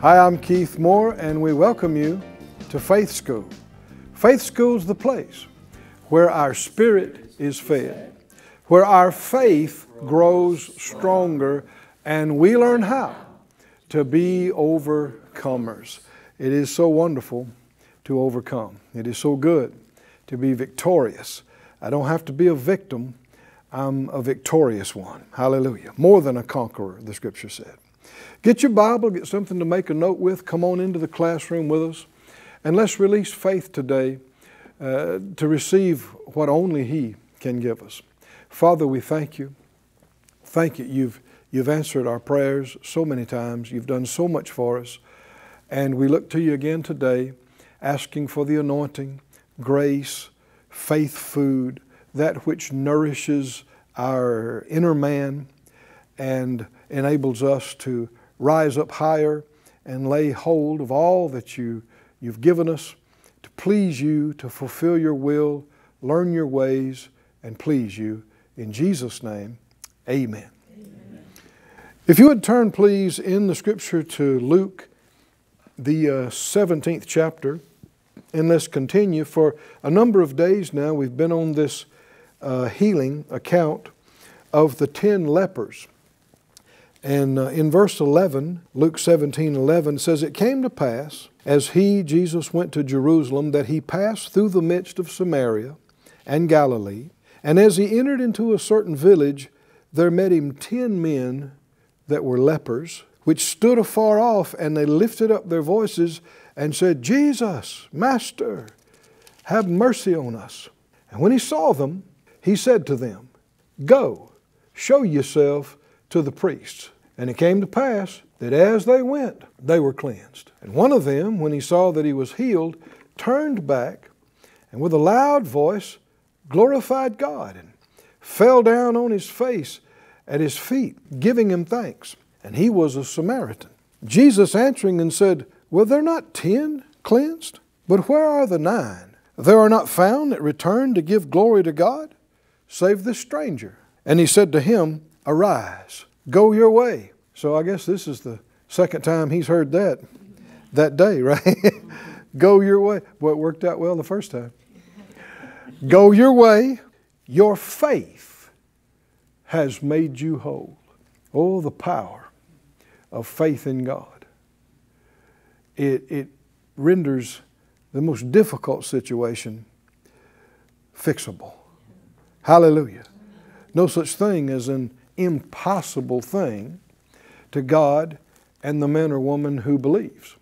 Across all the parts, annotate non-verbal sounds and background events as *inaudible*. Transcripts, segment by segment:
Hi, I'm Keith Moore, and we welcome you to Faith School. Faith School's the place where our spirit is fed, where our faith grows stronger, and we learn how to be overcomers. It is so wonderful to overcome. It is so good to be victorious. I don't have to be a victim, I'm a victorious one. Hallelujah. More than a conqueror, the scripture said. Get your Bible, get something to make a note with, come on into the classroom with us, and let's release faith today uh, to receive what only He can give us. Father, we thank you. Thank you. You've, you've answered our prayers so many times. You've done so much for us. And we look to you again today, asking for the anointing, grace, faith food, that which nourishes our inner man and enables us to rise up higher and lay hold of all that you, you've given us to please you, to fulfill your will, learn your ways, and please you. In Jesus' name, amen. amen. If you would turn, please, in the scripture to Luke, the uh, 17th chapter, and let's continue. For a number of days now, we've been on this uh, healing account of the ten lepers. And uh, in verse 11, Luke 17 11 says, It came to pass, as he, Jesus, went to Jerusalem, that he passed through the midst of Samaria and Galilee. And as he entered into a certain village, there met him ten men that were lepers, which stood afar off, and they lifted up their voices and said, Jesus, Master, have mercy on us. And when he saw them, he said to them, Go, show yourself to the priests. And it came to pass that as they went, they were cleansed. And one of them, when he saw that he was healed, turned back and with a loud voice glorified God and fell down on his face at his feet, giving him thanks. And he was a Samaritan. Jesus answering and said, Were there not ten cleansed? But where are the nine? There are not found that return to give glory to God, save this stranger. And he said to him, Arise, go your way. So I guess this is the second time he's heard that that day, *laughs* right? go your way. Well, it worked out well the first time. Go your way. Your faith has made you whole. Oh, the power of faith in God. It, it renders the most difficult situation fixable. Hallelujah. No such thing as an impossible thing to God and the man or woman who believes.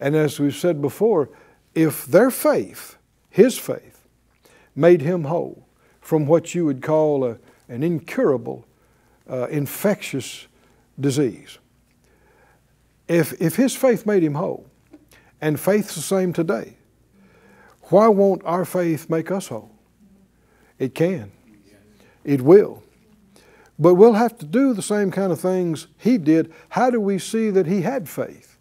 And as we've said before, if their faith, his faith, made him whole from what you would call a, an incurable, uh, infectious disease, if, if his faith made him whole, and faith's the same today, why won't our faith make us whole? It can. It will. But we'll have to do the same kind of things he did. How do we see that he had faith?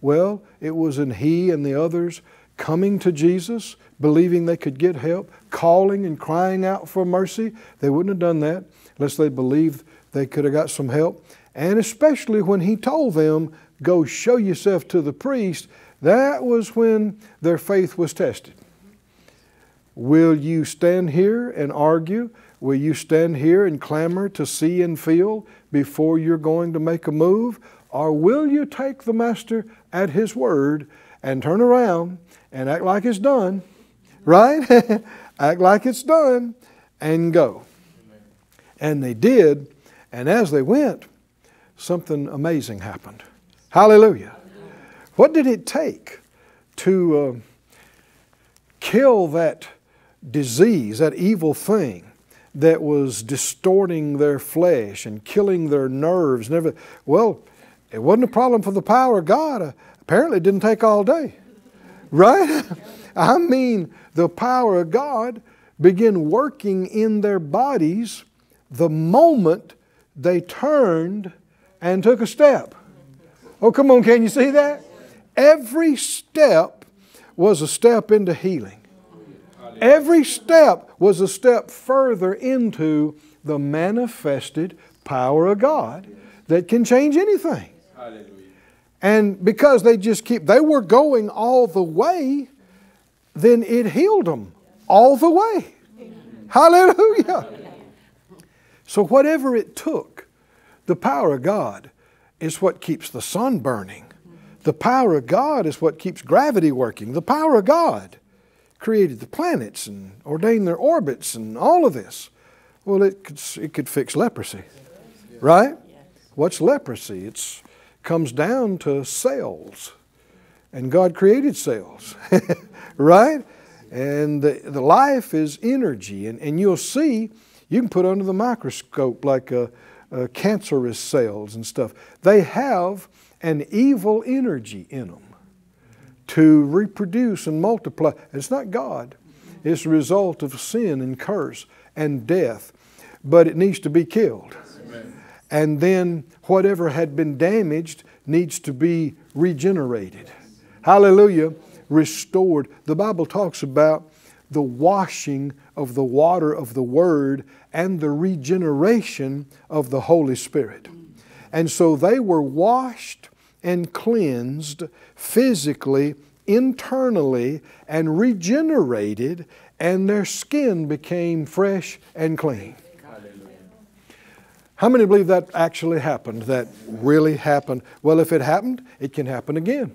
Well, it was in he and the others coming to Jesus, believing they could get help, calling and crying out for mercy. They wouldn't have done that unless they believed they could have got some help. And especially when he told them, Go show yourself to the priest, that was when their faith was tested. Will you stand here and argue? Will you stand here and clamor to see and feel before you're going to make a move? Or will you take the Master at His word and turn around and act like it's done? Right? *laughs* act like it's done and go. And they did, and as they went, something amazing happened. Hallelujah. What did it take to uh, kill that disease, that evil thing that was distorting their flesh and killing their nerves and everything? Well, it wasn't a problem for the power of God. Uh, apparently, it didn't take all day, right? *laughs* I mean, the power of God began working in their bodies the moment they turned and took a step. Oh, come on, can you see that? Every step was a step into healing. Every step was a step further into the manifested power of God that can change anything. And because they just keep, they were going all the way, then it healed them all the way. Hallelujah. So, whatever it took, the power of God is what keeps the sun burning. The power of God is what keeps gravity working. The power of God created the planets and ordained their orbits and all of this. Well, it could, it could fix leprosy, right? What's leprosy? It comes down to cells. And God created cells, *laughs* right? And the, the life is energy. And, and you'll see, you can put under the microscope like a, a cancerous cells and stuff. They have an evil energy in them to reproduce and multiply. It's not God, it's a result of sin and curse and death, but it needs to be killed. And then whatever had been damaged needs to be regenerated. Hallelujah. Restored. The Bible talks about the washing of the water of the Word and the regeneration of the Holy Spirit. And so they were washed and cleansed physically, internally, and regenerated, and their skin became fresh and clean. How many believe that actually happened? That really happened? Well, if it happened, it can happen again.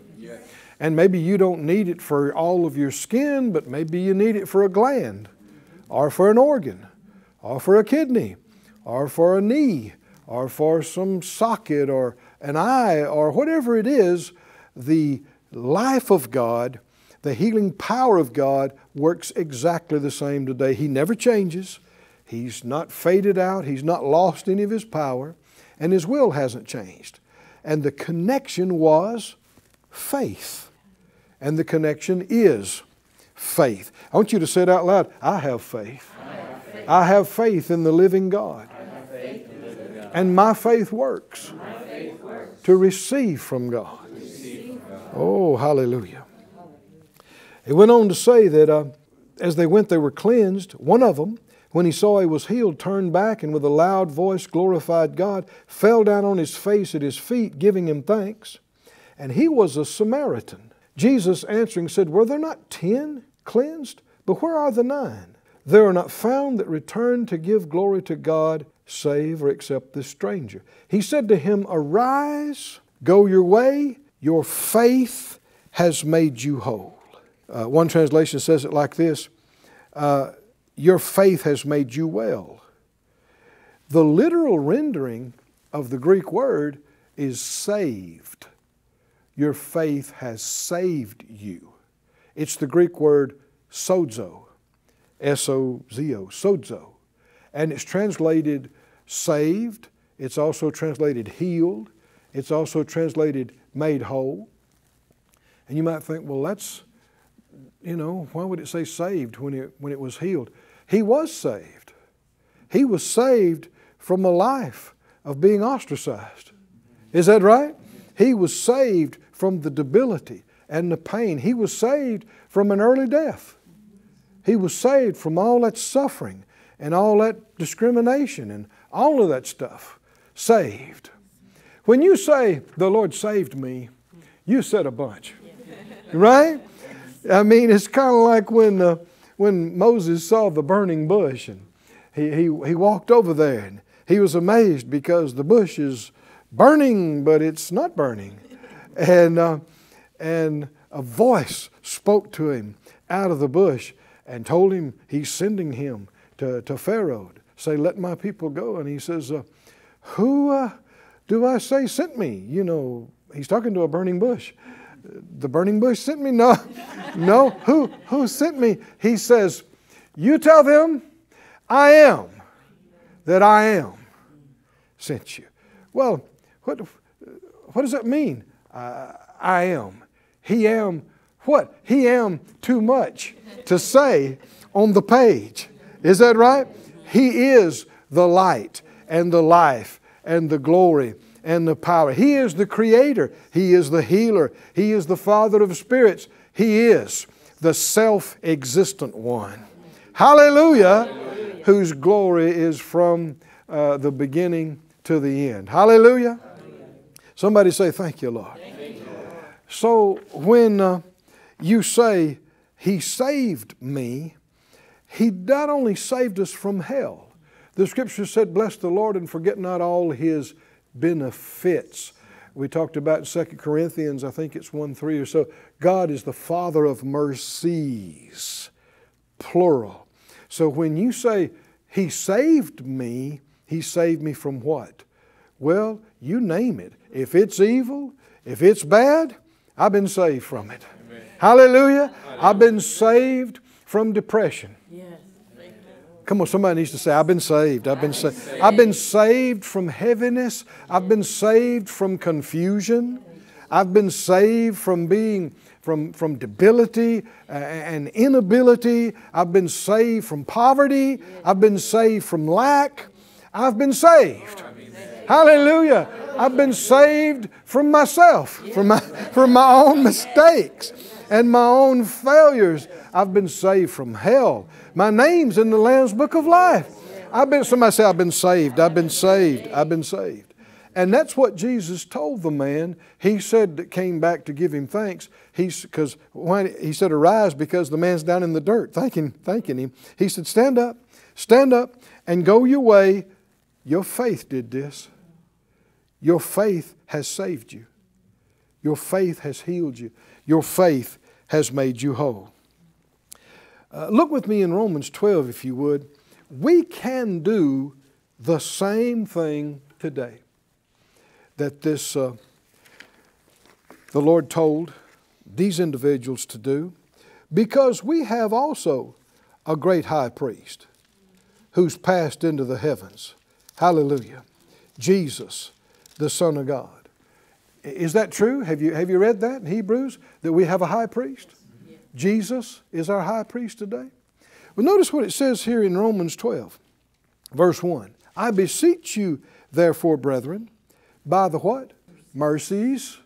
And maybe you don't need it for all of your skin, but maybe you need it for a gland, or for an organ, or for a kidney, or for a knee, or for some socket, or an eye, or whatever it is. The life of God, the healing power of God works exactly the same today. He never changes. He's not faded out. He's not lost any of His power. And His will hasn't changed. And the connection was faith and the connection is faith. I want you to say it out loud I have faith. I have faith, I have faith in the living God. And my faith works, my faith works. to receive from God. Oh, hallelujah. It went on to say that uh, as they went, they were cleansed. One of them, when he saw he was healed, turned back and with a loud voice glorified God, fell down on his face at his feet, giving him thanks. And he was a Samaritan. Jesus answering said, Were there not ten cleansed? But where are the nine? There are not found that return to give glory to God, save or accept this stranger. He said to him, Arise, go your way, your faith has made you whole. Uh, one translation says it like this uh, Your faith has made you well. The literal rendering of the Greek word is saved your faith has saved you. It's the Greek word sozo, S O Z O, sozo. And it's translated saved, it's also translated healed, it's also translated made whole. And you might think, well, that's, you know, why would it say saved when it, when it was healed? He was saved. He was saved from a life of being ostracized. Is that right? He was saved from the debility and the pain. He was saved from an early death. He was saved from all that suffering and all that discrimination and all of that stuff. Saved. When you say, The Lord saved me, you said a bunch. Right? I mean, it's kind of like when, uh, when Moses saw the burning bush and he, he, he walked over there and he was amazed because the bush is burning, but it's not burning. And, uh, and a voice spoke to him out of the bush and told him he's sending him to, to Pharaoh. Say, let my people go. And he says, uh, Who uh, do I say sent me? You know, he's talking to a burning bush. The burning bush sent me? No, *laughs* no. Who, who sent me? He says, You tell them I am that I am sent you. Well, what, what does that mean? Uh, I am. he am what? He am too much to say on the page. Is that right? He is the light and the life and the glory and the power. He is the creator. He is the healer. He is the father of spirits. He is the self existent one. Hallelujah. Hallelujah. Whose glory is from uh, the beginning to the end. Hallelujah. Hallelujah. Somebody say, Thank you, Lord. Thank you, Lord. So when uh, you say, He saved me, He not only saved us from hell, the scripture said, Bless the Lord and forget not all His benefits. We talked about 2 Corinthians, I think it's 1 3 or so. God is the Father of mercies, plural. So when you say, He saved me, He saved me from what? Well, you name it. If it's evil, if it's bad, I've been saved from it. Hallelujah. Hallelujah. I've been saved from depression. Yes. Come on, somebody needs to say, I've been saved. I've been saved. I've been saved from heaviness. I've been saved from confusion. I've been saved from being from, from debility uh, and inability. I've been saved from poverty. I've been saved from lack. I've been saved. Hallelujah. I've been saved from myself, from my, *laughs* from my own mistakes and my own failures. I've been saved from hell. My name's in the Lamb's Book of Life. I've been, somebody say, I've been saved, I've been saved, I've been saved. And that's what Jesus told the man. He said that came back to give him thanks. He's because when he said, Arise, because the man's down in the dirt, thanking, thanking him. He said, Stand up, stand up, and go your way. Your faith did this. Your faith has saved you. Your faith has healed you. Your faith has made you whole. Uh, look with me in Romans 12, if you would. We can do the same thing today that this uh, the Lord told these individuals to do, because we have also a great high priest who's passed into the heavens. Hallelujah. Jesus, the Son of God. Is that true? Have you, have you read that in Hebrews? That we have a high priest? Jesus is our high priest today. Well, notice what it says here in Romans 12, verse 1. I beseech you, therefore, brethren, by the what? Mercies.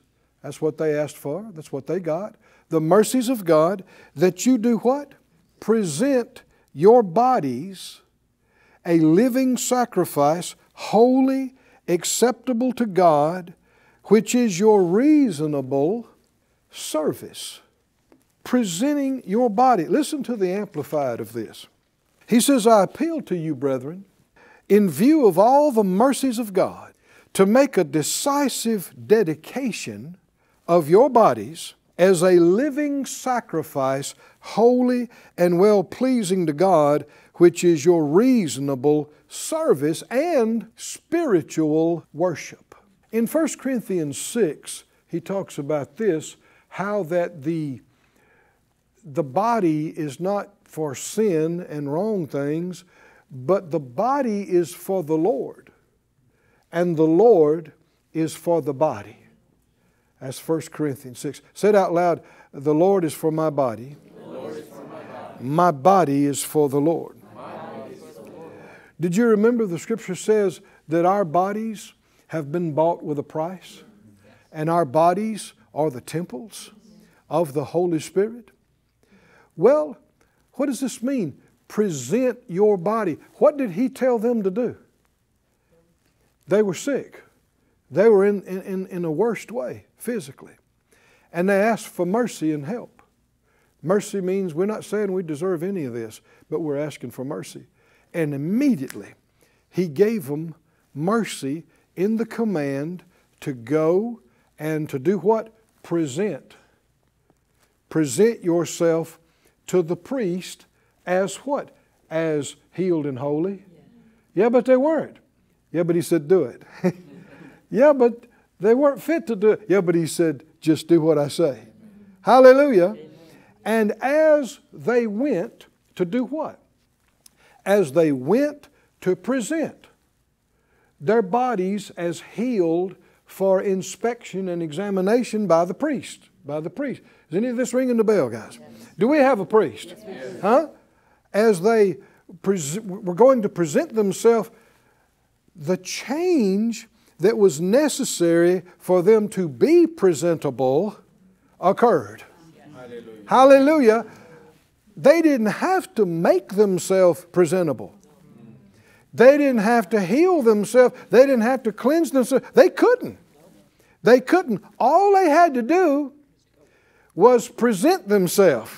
That's what they asked for. That's what they got. The mercies of God, that you do what? Present your bodies a living sacrifice, holy, acceptable to God, which is your reasonable service presenting your body. Listen to the amplified of this. He says, I appeal to you, brethren, in view of all the mercies of God, to make a decisive dedication of your bodies as a living sacrifice, holy and well pleasing to God, which is your reasonable service and spiritual worship. In 1 Corinthians 6, he talks about this how that the the body is not for sin and wrong things, but the body is for the Lord, and the Lord is for the body. That's 1 Corinthians 6. Say it out loud The Lord is for my body, my body. my body is for the Lord. Did you remember the scripture says that our bodies have been bought with a price? And our bodies are the temples of the Holy Spirit? Well, what does this mean? Present your body. What did he tell them to do? They were sick. They were in, in, in a worst way physically. And they asked for mercy and help. Mercy means we're not saying we deserve any of this, but we're asking for mercy. And immediately, he gave them mercy in the command to go and to do what? Present. Present yourself to the priest as what? As healed and holy? Yeah, yeah but they weren't. Yeah, but he said, do it. *laughs* yeah, but they weren't fit to do it. Yeah, but he said, just do what I say. Mm-hmm. Hallelujah. And as they went to do what? As they went to present their bodies as healed for inspection and examination by the priest. by the priest. Is any of this ringing the bell, guys? Do we have a priest? Huh? As they pres- were going to present themselves, the change that was necessary for them to be presentable occurred. Hallelujah. Hallelujah. They didn't have to make themselves presentable. They didn't have to heal themselves. They didn't have to cleanse themselves. They couldn't. They couldn't. All they had to do was present themselves.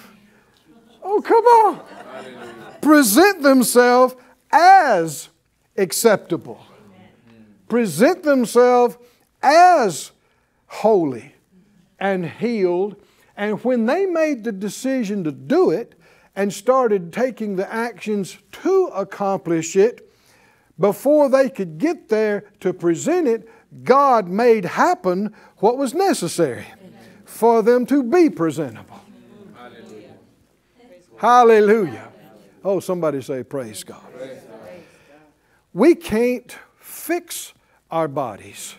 Oh, come on. Present themselves as acceptable. Present themselves as holy and healed. And when they made the decision to do it and started taking the actions to accomplish it, before they could get there to present it, God made happen what was necessary for them to be presentable. Hallelujah. Hallelujah. Oh, somebody say, Praise God. We can't fix our bodies,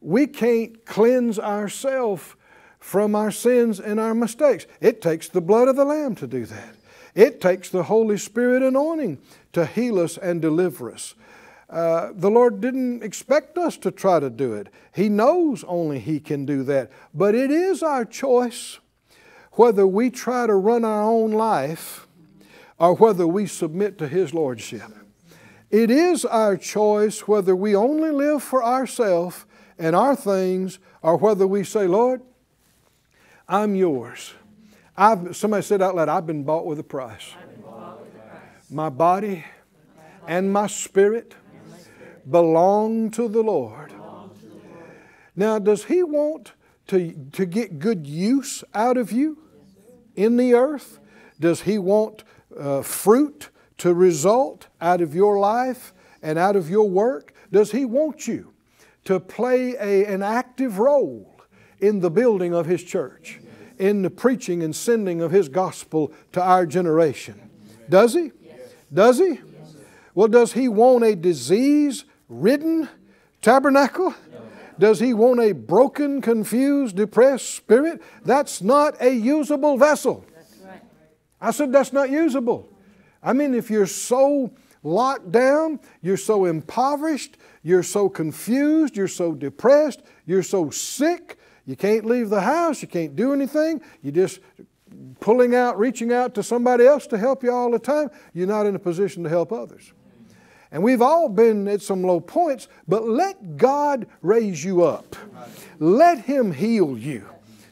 we can't cleanse ourselves from our sins and our mistakes. It takes the blood of the Lamb to do that. It takes the Holy Spirit anointing to heal us and deliver us. Uh, the Lord didn't expect us to try to do it. He knows only He can do that. But it is our choice whether we try to run our own life or whether we submit to His Lordship. It is our choice whether we only live for ourselves and our things or whether we say, Lord, I'm yours. I've, somebody said out loud, I've been bought with a price. My body and my spirit belong to the Lord. Now, does He want to, to get good use out of you in the earth? Does He want uh, fruit to result out of your life and out of your work? Does He want you to play a, an active role in the building of His church, in the preaching and sending of His gospel to our generation? Does He? Does He? Well, does He want a disease ridden tabernacle? Does he want a broken, confused, depressed spirit? That's not a usable vessel. I said that's not usable. I mean, if you're so locked down, you're so impoverished, you're so confused, you're so depressed, you're so sick, you can't leave the house, you can't do anything, you're just pulling out, reaching out to somebody else to help you all the time, you're not in a position to help others. And we've all been at some low points, but let God raise you up. Let Him heal you.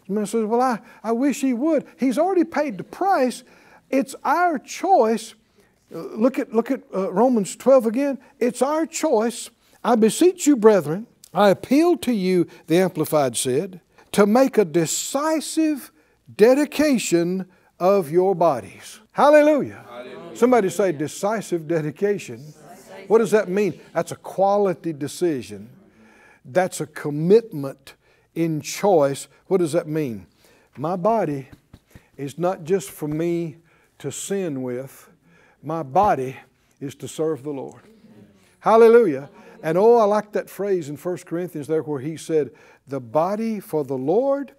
The man says, Well, I, I wish He would. He's already paid the price. It's our choice. Uh, look at, look at uh, Romans 12 again. It's our choice. I beseech you, brethren, I appeal to you, the Amplified said, to make a decisive dedication of your bodies. Hallelujah. Hallelujah. Somebody say decisive dedication what does that mean? That's a quality decision. That's a commitment in choice. What does that mean? My body is not just for me to sin with, my body is to serve the Lord. Hallelujah. And oh, I like that phrase in 1 Corinthians there where he said, the body for the Lord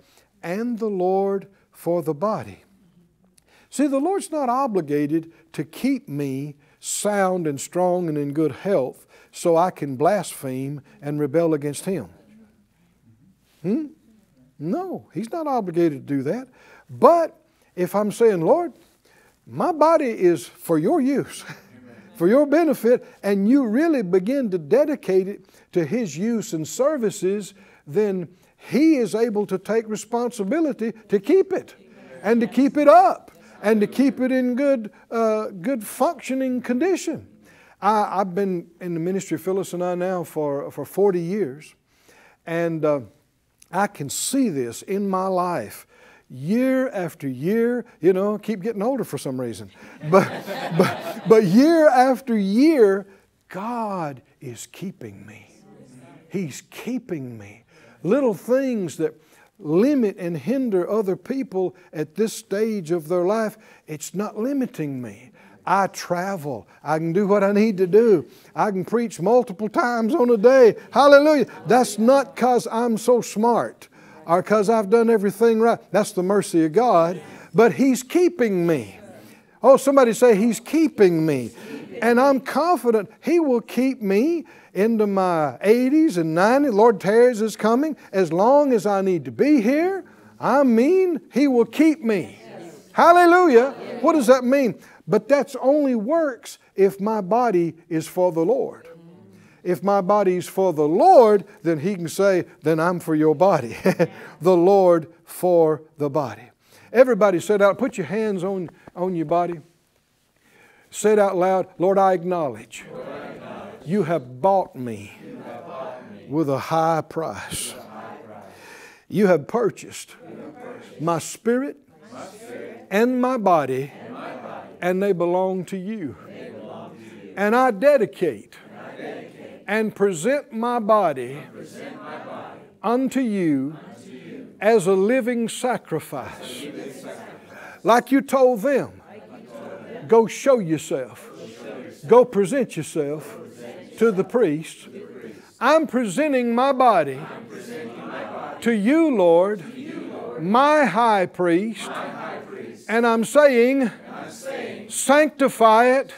and the Lord for the body. See, the Lord's not obligated to keep me sound and strong and in good health so I can blaspheme and rebel against Him? Hmm? No, He's not obligated to do that. But if I'm saying, Lord, my body is for your use, *laughs* for your benefit, and you really begin to dedicate it to His use and services, then He is able to take responsibility to keep it and to keep it up and to keep it in good, uh, good functioning condition. I, have been in the ministry, Phyllis and I, now for, for 40 years, and uh, I can see this in my life year after year, you know, keep getting older for some reason. *laughs* But, but, but year after year, God is keeping me. He's keeping me. Little things that limit and hinder other people at this stage of their life, it's not limiting me. I travel. I can do what I need to do. I can preach multiple times on a day. Hallelujah. That's not because I'm so smart or because I've done everything right. That's the mercy of God. But He's keeping me. Oh, somebody say, He's keeping me. And I'm confident He will keep me into my 80s and 90s. Lord tarries is coming. As long as I need to be here, I mean, He will keep me. Hallelujah. What does that mean? But that's only works if my body is for the Lord. If my body is for the Lord, then He can say, then I'm for your body. *laughs* the Lord for the body. Everybody said out, put your hands on, on your body. Say it out loud, Lord, I acknowledge, Lord, I acknowledge you have bought me, have bought me with, a high price. a high price. You have purchased, you have purchased my, spirit my spirit, and my body, and, my body, and they, belong to you. And I dedicate, and, I dedicate and, present my body, present my body unto, you unto you as a sacrifice. A living sacrifice. Like you told them Go show yourself. Go present yourself to the priest. I'm presenting my body to you, Lord, my high priest, and I'm saying, sanctify it,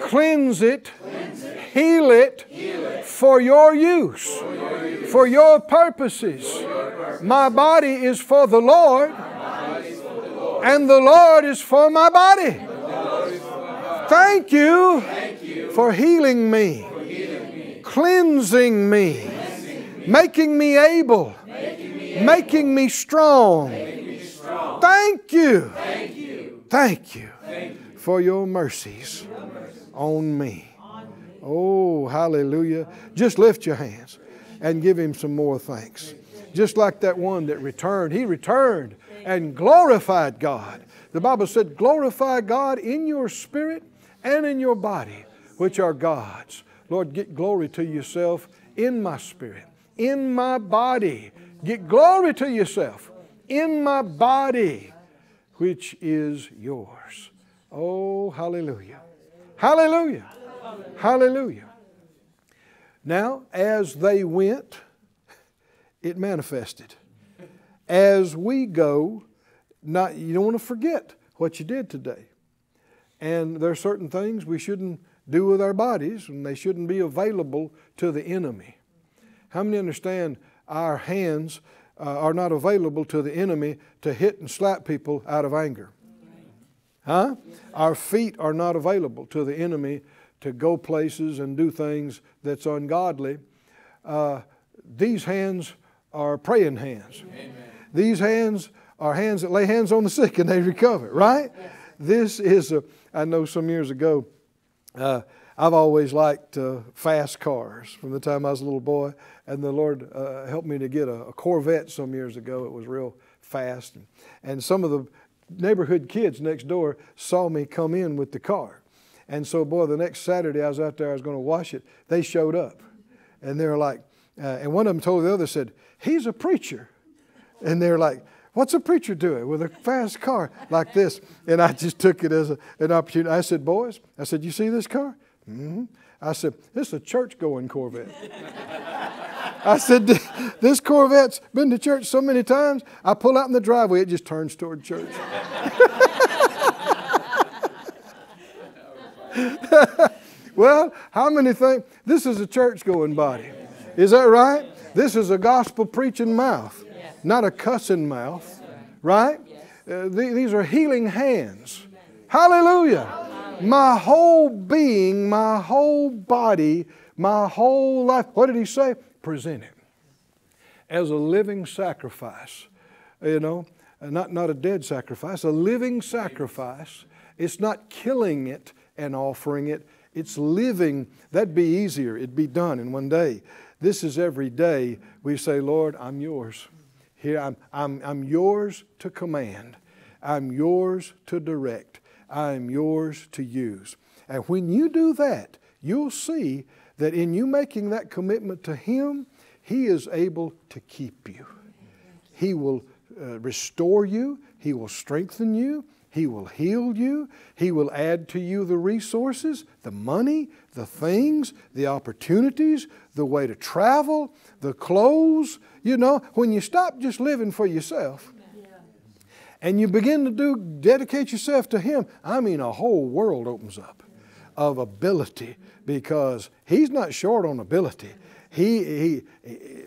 cleanse it, heal it for your use, for your purposes. My body is for the Lord, and the Lord is for my body. Thank you, for healing me, cleansing, me, making me able, making me, strong. Thank you, Thank you for your mercies on me. Oh, hallelujah. Just lift your hands and give him some more thanks. Just like that one that returned. He returned and glorified God. The Bible said, glorify God in your spirit and in your body, which are God's. Lord, get glory to yourself in my spirit, in my body. Get glory to yourself in my body, which is yours. Oh, hallelujah. Hallelujah. Hallelujah. Now, as they went, it manifested. As we go, not, you don't want to forget what you did today. And there are certain things we shouldn't do with our bodies, and they shouldn't be available to the enemy. How many understand our hands uh, are not available to the enemy to hit and slap people out of anger? Huh? Our feet are not available to the enemy to go places and do things that's ungodly. Uh, these hands are praying hands. Amen. These hands are hands that lay hands on the sick and they recover, right? This is a I know some years ago, uh, I've always liked uh, fast cars from the time I was a little boy, and the Lord uh, helped me to get a, a, Corvette some years ago. It was real fast, and, and some of the neighborhood kids next door saw me come in with the car. And so, boy, the next Saturday I was out there, I was going to wash it. They showed up, and they were like, uh, and one of them told the other, said, "He's a preacher," and they're like, What's a preacher doing with a fast car like this? And I just took it as a, an opportunity. I said, Boys, I said, You see this car? Mm-hmm. I said, This is a church going Corvette. I said, This Corvette's been to church so many times, I pull out in the driveway, it just turns toward church. *laughs* well, how many think this is a church going body? Is that right? This is a gospel preaching mouth not a cussing mouth, right? Uh, th- these are healing hands. Hallelujah. My whole being, my whole body, my whole life. What did he say? Present it as a living sacrifice. You know, uh, not, not a dead sacrifice, a living sacrifice. It's not killing it and offering it, it's living. That'd be easier. It'd be done in one day. This is every day we say, Lord, I'm yours. Here, I'm, I'm, I'm yours to command. I'm yours to direct. I'm yours to use. And when you do that, you'll see that in you making that commitment to Him, He is able to keep you. He will uh, restore you, He will strengthen you, He will heal you. He will add to you the resources, the money, the things, the opportunities, the way to travel, the clothes. You know, when you stop just living for yourself and you begin to do dedicate yourself to Him, I mean, a whole world opens up of ability because He's not short on ability. He, he,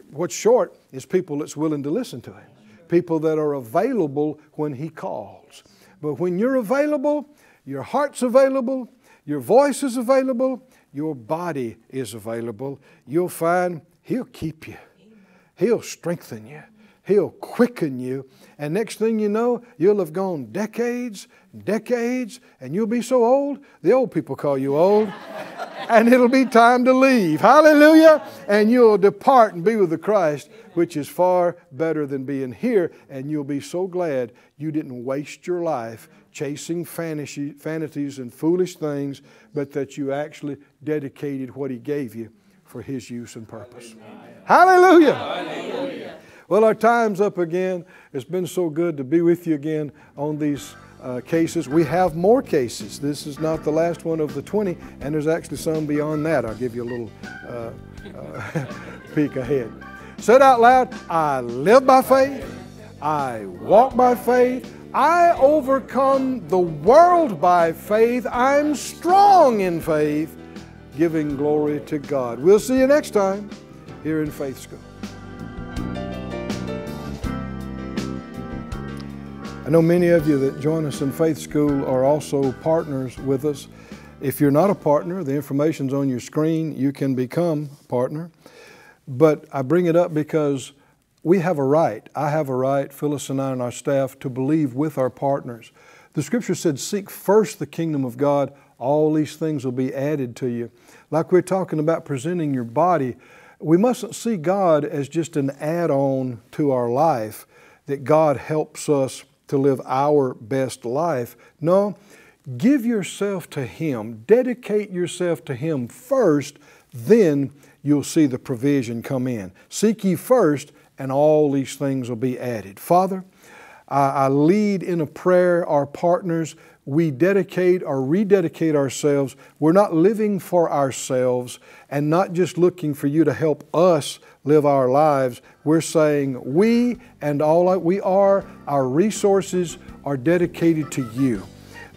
what's short is people that's willing to listen to Him, people that are available when He calls. But when you're available, your heart's available, your voice is available, your body is available, you'll find He'll keep you. He'll strengthen you. He'll quicken you. And next thing you know, you'll have gone decades, decades, and you'll be so old, the old people call you old, *laughs* and it'll be time to leave. Hallelujah! And you'll depart and be with the Christ, which is far better than being here, and you'll be so glad you didn't waste your life chasing fantasies and foolish things, but that you actually dedicated what He gave you for His use and purpose. Hallelujah. Hallelujah. Well, our time's up again. It's been so good to be with you again on these uh, cases. We have more cases. This is not the last one of the 20, and there's actually some beyond that. I'll give you a little uh, uh, *laughs* peek ahead. Said out loud, I live by faith, I walk by faith, I overcome the world by faith, I'm strong in faith, giving glory to God. We'll see you next time here in Faith School. I know many of you that join us in Faith School are also partners with us. If you're not a partner, the information's on your screen. You can become a partner. But I bring it up because we have a right. I have a right, Phyllis and I and our staff, to believe with our partners. The scripture said, Seek first the kingdom of God, all these things will be added to you. Like we're talking about presenting your body, we mustn't see God as just an add on to our life, that God helps us to live our best life. No, give yourself to Him, dedicate yourself to Him first, then you'll see the provision come in. Seek ye first, and all these things will be added. Father, I lead in a prayer our partners. We dedicate or rededicate ourselves. We're not living for ourselves and not just looking for you to help us live our lives. We're saying we and all we are, our resources are dedicated to you.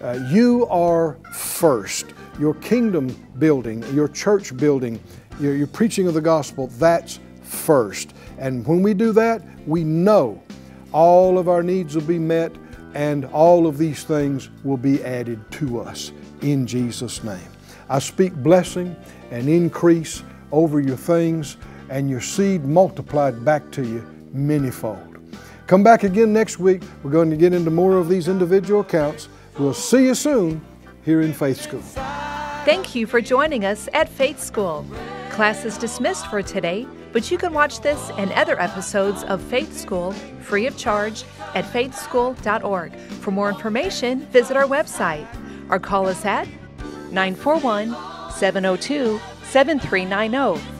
Uh, you are first. Your kingdom building, your church building, your, your preaching of the gospel, that's first. And when we do that, we know all of our needs will be met and all of these things will be added to us in Jesus' name. I speak blessing and increase over your things and your seed multiplied back to you manyfold. Come back again next week. We're going to get into more of these individual accounts. We'll see you soon here in Faith School. Thank you for joining us at Faith School. Class is dismissed for today, but you can watch this and other episodes of Faith School free of charge at faithschool.org. For more information, visit our website or call us at 941 702 7390